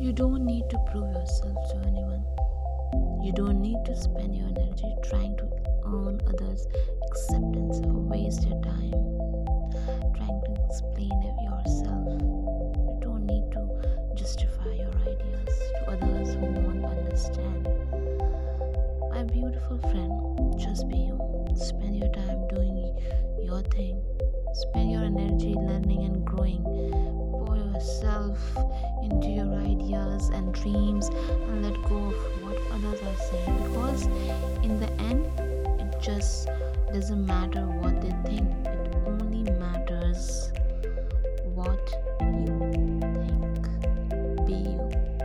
You don't need to prove yourself to anyone. You don't need to spend your energy trying to earn others' acceptance or waste your time trying to explain yourself. You don't need to justify your ideas to others who won't understand. My beautiful friend, just be you. Spend your time doing your thing. Spend your energy learning and growing. Pour yourself into your and dreams and let go of what others are saying. Because in the end it just doesn't matter what they think